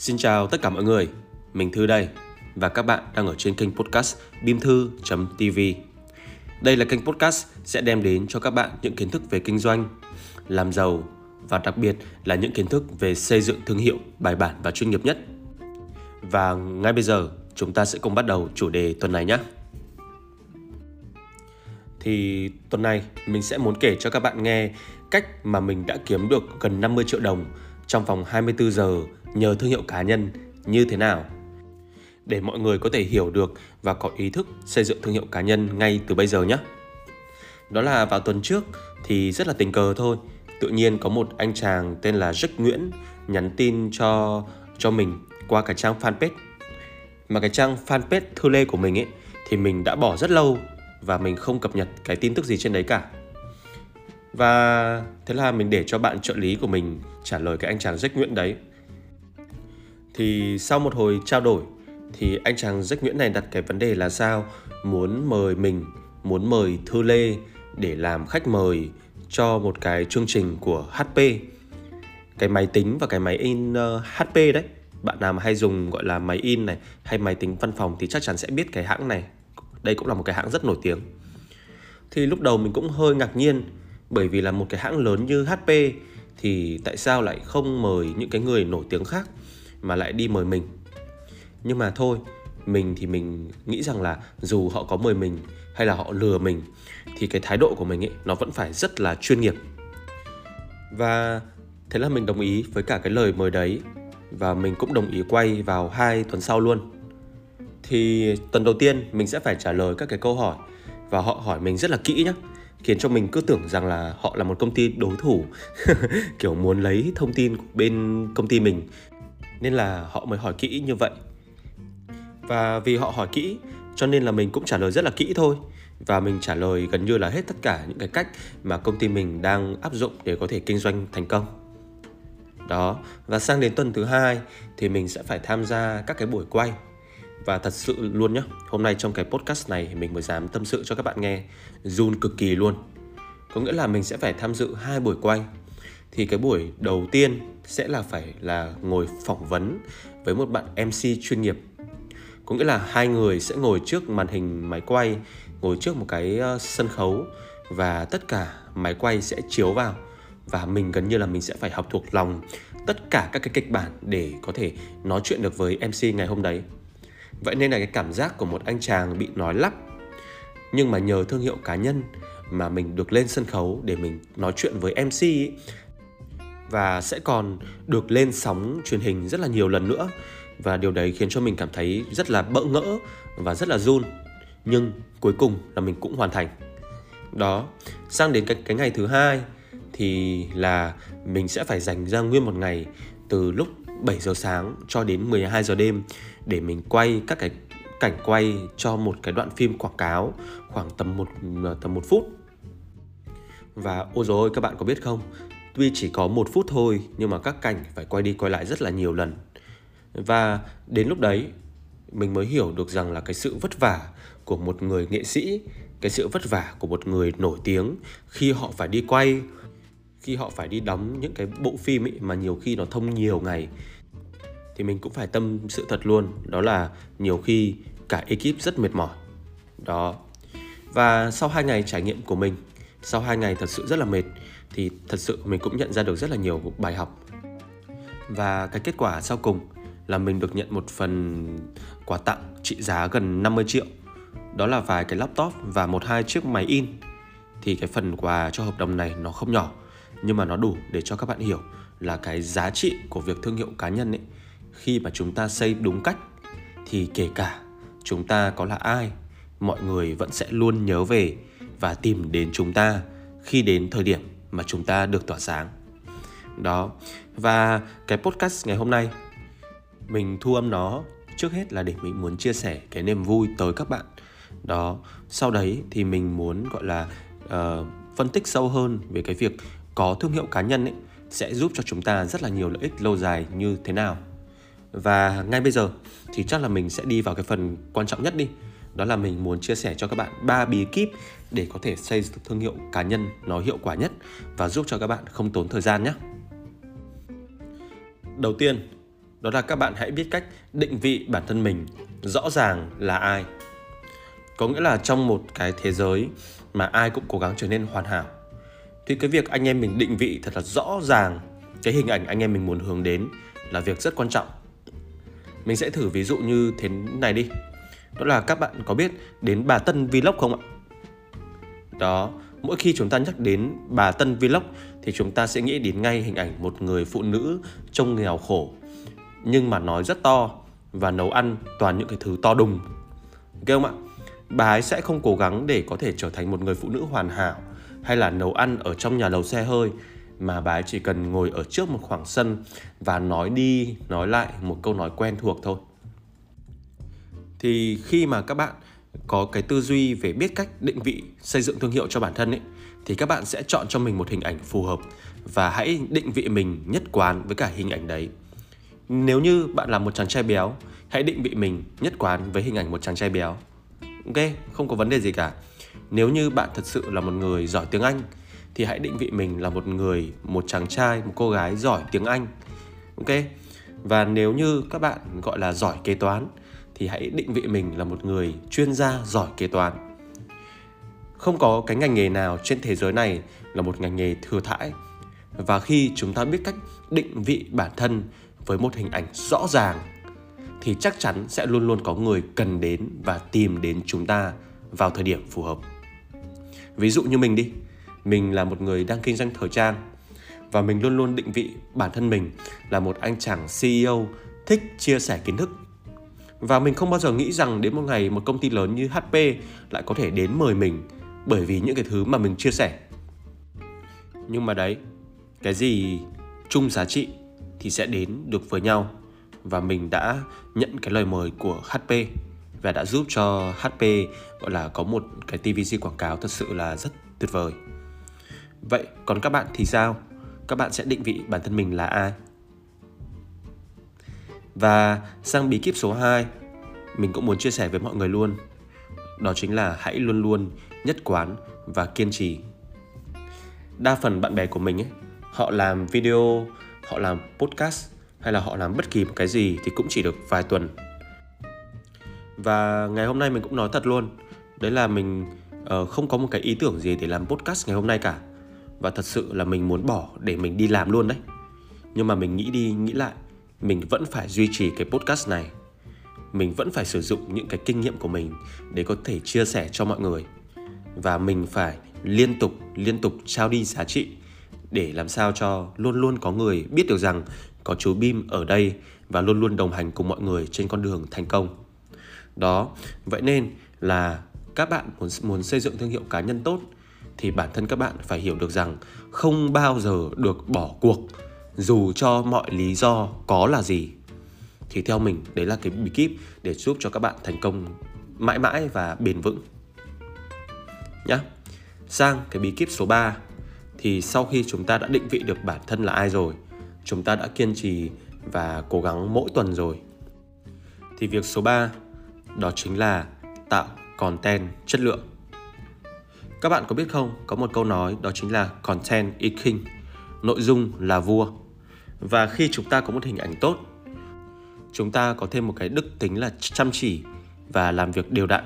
Xin chào tất cả mọi người, mình Thư đây và các bạn đang ở trên kênh podcast bimthu.tv. Đây là kênh podcast sẽ đem đến cho các bạn những kiến thức về kinh doanh, làm giàu và đặc biệt là những kiến thức về xây dựng thương hiệu bài bản và chuyên nghiệp nhất. Và ngay bây giờ chúng ta sẽ cùng bắt đầu chủ đề tuần này nhé. Thì tuần này mình sẽ muốn kể cho các bạn nghe cách mà mình đã kiếm được gần 50 triệu đồng trong vòng 24 giờ nhờ thương hiệu cá nhân như thế nào để mọi người có thể hiểu được và có ý thức xây dựng thương hiệu cá nhân ngay từ bây giờ nhé. Đó là vào tuần trước thì rất là tình cờ thôi, tự nhiên có một anh chàng tên là Jack Nguyễn nhắn tin cho cho mình qua cái trang fanpage. Mà cái trang fanpage thư lê của mình ấy thì mình đã bỏ rất lâu và mình không cập nhật cái tin tức gì trên đấy cả. Và thế là mình để cho bạn trợ lý của mình trả lời cái anh chàng Jack Nguyễn đấy. Thì sau một hồi trao đổi thì anh chàng Jack Nguyễn này đặt cái vấn đề là sao muốn mời mình, muốn mời Thư Lê để làm khách mời cho một cái chương trình của HP. Cái máy tính và cái máy in ờ, uh, HP đấy. Bạn nào mà hay dùng gọi là máy in này hay máy tính văn phòng thì chắc chắn sẽ biết cái hãng này. Đây cũng là một cái hãng rất nổi tiếng. Thì lúc đầu mình cũng hơi ngạc nhiên bởi vì là một cái hãng lớn như HP thì tại sao lại không mời những cái người nổi tiếng khác mà lại đi mời mình. Nhưng mà thôi, mình thì mình nghĩ rằng là dù họ có mời mình hay là họ lừa mình, thì cái thái độ của mình ấy, nó vẫn phải rất là chuyên nghiệp. Và thế là mình đồng ý với cả cái lời mời đấy, và mình cũng đồng ý quay vào hai tuần sau luôn. Thì tuần đầu tiên mình sẽ phải trả lời các cái câu hỏi, và họ hỏi mình rất là kỹ nhé khiến cho mình cứ tưởng rằng là họ là một công ty đối thủ, kiểu muốn lấy thông tin của bên công ty mình nên là họ mới hỏi kỹ như vậy. Và vì họ hỏi kỹ, cho nên là mình cũng trả lời rất là kỹ thôi. Và mình trả lời gần như là hết tất cả những cái cách mà công ty mình đang áp dụng để có thể kinh doanh thành công. Đó, và sang đến tuần thứ hai thì mình sẽ phải tham gia các cái buổi quay. Và thật sự luôn nhá, hôm nay trong cái podcast này mình mới dám tâm sự cho các bạn nghe. Run cực kỳ luôn. Có nghĩa là mình sẽ phải tham dự hai buổi quay thì cái buổi đầu tiên sẽ là phải là ngồi phỏng vấn với một bạn MC chuyên nghiệp có nghĩa là hai người sẽ ngồi trước màn hình máy quay ngồi trước một cái ờ, sân khấu và tất cả máy quay sẽ chiếu vào và mình gần như là mình sẽ phải học thuộc lòng tất cả các cái kịch bản để có thể nói chuyện được với MC ngày hôm đấy. Vậy nên là cái cảm giác của một anh chàng bị nói lắp nhưng mà nhờ thương hiệu cá nhân mà mình được lên sân khấu để mình nói chuyện với MC ấy, và sẽ còn được lên sóng truyền hình rất là nhiều lần nữa. Và điều đấy khiến cho mình cảm thấy rất là bỡ ngỡ và rất là run. Nhưng cuối cùng là mình cũng hoàn thành. Đó, sang đến cái cái ngày thứ hai thì là mình sẽ phải dành ra nguyên một ngày từ lúc 7 giờ sáng cho đến 12 giờ đêm để mình quay các cái cảnh quay cho một cái đoạn phim quảng cáo khoảng tầm một tầm một phút. Và, ôi rồi các bạn có biết không? Tuy chỉ có một phút thôi, nhưng mà các cảnh phải quay đi quay lại rất là nhiều lần. Và đến lúc đấy, mình mới hiểu được rằng là cái sự vất vả của một người nghệ sĩ, cái sự vất vả của một người nổi tiếng khi họ phải đi quay, khi họ phải đi đóng những cái bộ phim ấy mà nhiều khi nó thông nhiều ngày, thì mình cũng phải tâm sự thật luôn, đó là nhiều khi cả ekip rất mệt mỏi. Đó. Và sau hai ngày trải nghiệm của mình, sau hai ngày thật sự rất là mệt thì thật sự mình cũng nhận ra được rất là nhiều bài học và cái kết quả sau cùng là mình được nhận một phần quà tặng trị giá gần 50 triệu. Đó là vài cái laptop và một hai chiếc máy in. Thì cái phần quà cho hợp đồng này nó không nhỏ, nhưng mà nó đủ để cho các bạn hiểu là cái giá trị của việc thương hiệu cá nhân ấy khi mà chúng ta xây đúng cách thì kể cả chúng ta có là ai, mọi người vẫn sẽ luôn nhớ về và tìm đến chúng ta khi đến thời điểm mà chúng ta được tỏa sáng. Đó. Và cái podcast ngày hôm nay mình thu âm nó trước hết là để mình muốn chia sẻ cái niềm vui tới các bạn đó sau đấy thì mình muốn gọi là uh, phân tích sâu hơn về cái việc có thương hiệu cá nhân ấy sẽ giúp cho chúng ta rất là nhiều lợi ích lâu dài như thế nào và ngay bây giờ thì chắc là mình sẽ đi vào cái phần quan trọng nhất đi đó là mình muốn chia sẻ cho các bạn ba bí kíp để có thể xây dựng thương hiệu cá nhân nó hiệu quả nhất và giúp cho các bạn không tốn thời gian nhé. Đầu tiên, đó là các bạn hãy biết cách định vị bản thân mình rõ ràng là ai. Có nghĩa là trong một cái thế giới mà ai cũng cố gắng trở nên hoàn hảo, thì cái việc anh em mình định vị thật là rõ ràng, cái hình ảnh anh em mình muốn hướng đến là việc rất quan trọng. Mình sẽ thử ví dụ như thế này đi đó là các bạn có biết đến bà Tân Vlog không ạ đó, mỗi khi chúng ta nhắc đến bà Tân Vlog thì chúng ta sẽ nghĩ đến ngay hình ảnh một người phụ nữ trông nghèo khổ, nhưng mà nói rất to và nấu ăn toàn những cái thứ to đùng. Ok không ạ? Bà ấy sẽ không cố gắng để có thể trở thành một người phụ nữ hoàn hảo hay là nấu ăn ở trong nhà lầu xe hơi, mà bà ấy chỉ cần ngồi ở trước một khoảng sân và nói đi, nói lại một câu nói quen thuộc thôi. Thì khi mà các bạn có cái tư duy về biết cách định vị, xây dựng thương hiệu cho bản thân ấy, thì các bạn sẽ chọn cho mình một hình ảnh phù hợp và hãy định vị mình nhất quán với cả hình ảnh đấy. Nếu như bạn là một chàng trai béo, hãy định vị mình nhất quán với hình ảnh một chàng trai béo. Ok? Không có vấn đề gì cả. Nếu như bạn thật sự là một người giỏi tiếng anh, thì hãy định vị mình là một người, một chàng trai, một cô gái giỏi tiếng anh. Ok? Và nếu như các bạn gọi là giỏi kế toán thì hãy định vị mình là một người chuyên gia giỏi kế toán không có cái ngành nghề nào trên thế giới này là một ngành nghề thừa thãi và khi chúng ta biết cách định vị bản thân với một hình ảnh rõ ràng thì chắc chắn sẽ luôn luôn có người cần đến và tìm đến chúng ta vào thời điểm phù hợp. Ví dụ như mình đi, mình là một người đang kinh doanh thời trang và mình luôn luôn định vị bản thân mình là một anh chàng CEO thích chia sẻ kiến thức. Và mình không bao giờ nghĩ rằng đến một ngày một công ty lớn như HP lại có thể đến mời mình bởi vì những cái thứ mà mình chia sẻ. Nhưng mà đấy, cái gì chung giá trị thì sẽ đến được với nhau và mình đã nhận cái lời mời của HP và đã giúp cho HP gọi là có một cái TVC quảng cáo thật sự là rất tuyệt vời. Vậy còn các bạn thì sao? Các bạn sẽ định vị bản thân mình là ai? Và sang bí kíp số 2 Mình cũng muốn chia sẻ với mọi người luôn. Đó chính là hãy luôn luôn nhất quán và kiên trì. Đa phần bạn bè của mình ấy Họ làm video họ làm podcast hay là họ làm bất kỳ một cái gì thì cũng chỉ được vài tuần. Và ngày hôm nay mình cũng nói thật luôn đấy là mình uh, không có một cái ý tưởng gì để làm podcast ngày hôm nay cả. Và thật sự là mình muốn bỏ để mình đi làm luôn đấy. Nhưng mà mình nghĩ đi nghĩ lại mình vẫn phải duy trì cái podcast này mình vẫn phải sử dụng những cái kinh nghiệm của mình để có thể chia sẻ cho mọi người và mình phải liên tục liên tục trao đi giá trị để làm sao cho luôn luôn có người biết được rằng có chú Bim ở đây và luôn luôn đồng hành cùng mọi người trên con đường thành công. Đó, vậy nên là các bạn muốn muốn xây dựng thương hiệu cá nhân tốt thì bản thân các bạn phải hiểu được rằng không bao giờ được bỏ cuộc dù cho mọi lý do có là gì. Thì theo mình, đấy là cái bí kíp để giúp cho các bạn thành công mãi mãi và bền vững. Nhá. Sang cái bí kíp số 3 thì sau khi chúng ta đã định vị được bản thân là ai rồi, chúng ta đã kiên trì và cố gắng mỗi tuần rồi, thì việc số 3 đó chính là tạo content chất lượng các bạn có biết không, có một câu nói đó chính là content is king nội dung là vua và khi chúng ta có một hình ảnh tốt chúng ta có thêm một cái đức tính là chăm chỉ và làm việc đều đặn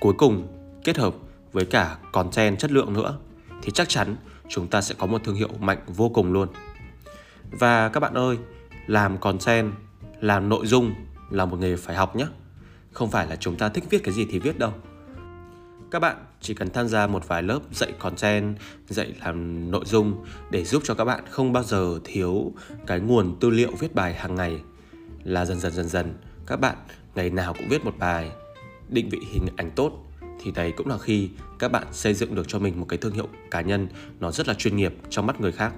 cuối cùng kết hợp với cả content chất lượng nữa thì chắc chắn chúng ta sẽ có một thương hiệu mạnh vô cùng luôn. Và các bạn ơi, làm content, làm nội dung là một nghề phải học nhé. Không phải là chúng ta thích viết cái gì thì viết đâu. Các bạn chỉ cần tham gia một vài lớp dạy content, dạy làm nội dung để giúp cho các bạn không bao giờ thiếu cái nguồn tư liệu viết bài hàng ngày là dần dần dần dần các bạn ngày nào cũng viết một bài định vị hình ảnh tốt thì đấy cũng là khi các bạn xây dựng được cho mình một cái thương hiệu cá nhân nó rất là chuyên nghiệp trong mắt người khác.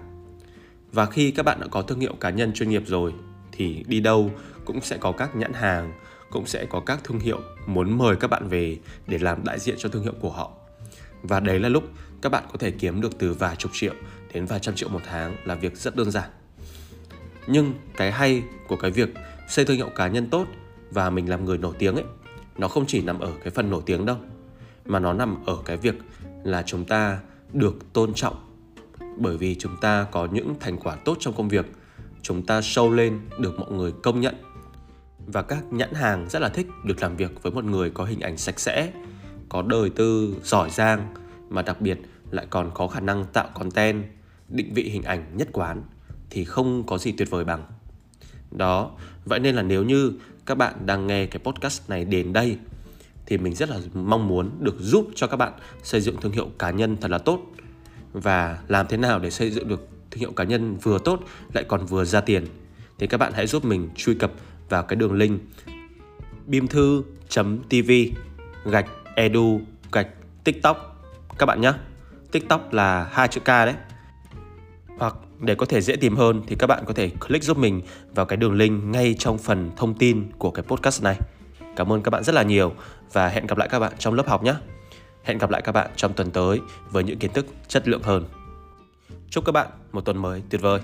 Và khi các bạn đã có thương hiệu cá nhân chuyên nghiệp rồi thì đi đâu cũng sẽ có các nhãn hàng, cũng sẽ có các thương hiệu muốn mời các bạn về để làm đại diện cho thương hiệu của họ. Và đấy là lúc các bạn có thể kiếm được từ vài chục triệu đến vài trăm triệu một tháng là việc rất đơn giản. Nhưng cái hay của cái việc xây thương hiệu cá nhân tốt và mình làm người nổi tiếng ấy, nó không chỉ nằm ở cái phần nổi tiếng đâu mà nó nằm ở cái việc là chúng ta được tôn trọng bởi vì chúng ta có những thành quả tốt trong công việc chúng ta show lên được mọi người công nhận và các nhãn hàng rất là thích được làm việc với một người có hình ảnh sạch sẽ, có đời tư, giỏi giang, mà đặc biệt lại còn có khả năng tạo content, định vị hình ảnh nhất quán thì không có gì tuyệt vời bằng. Đó, vậy nên là nếu như các bạn đang nghe cái podcast này đến đây thì mình rất là mong muốn được giúp cho các bạn xây dựng thương hiệu cá nhân thật là tốt. Và làm thế nào để xây dựng được thương hiệu cá nhân vừa tốt lại còn vừa ra tiền. Thì các bạn hãy giúp mình truy cập vào cái đường link bimthu.tv gạch edu gạch tiktok các bạn nhé, tiktok là hai chữ k đấy hoặc để có thể dễ tìm hơn thì các bạn có thể click giúp mình vào cái đường link ngay trong phần thông tin của cái podcast này. Cảm ơn các bạn rất là nhiều và hẹn gặp lại các bạn trong lớp học nhé. Hẹn gặp lại các bạn trong tuần tới với những kiến thức chất lượng hơn. Chúc các bạn một tuần mới tuyệt vời.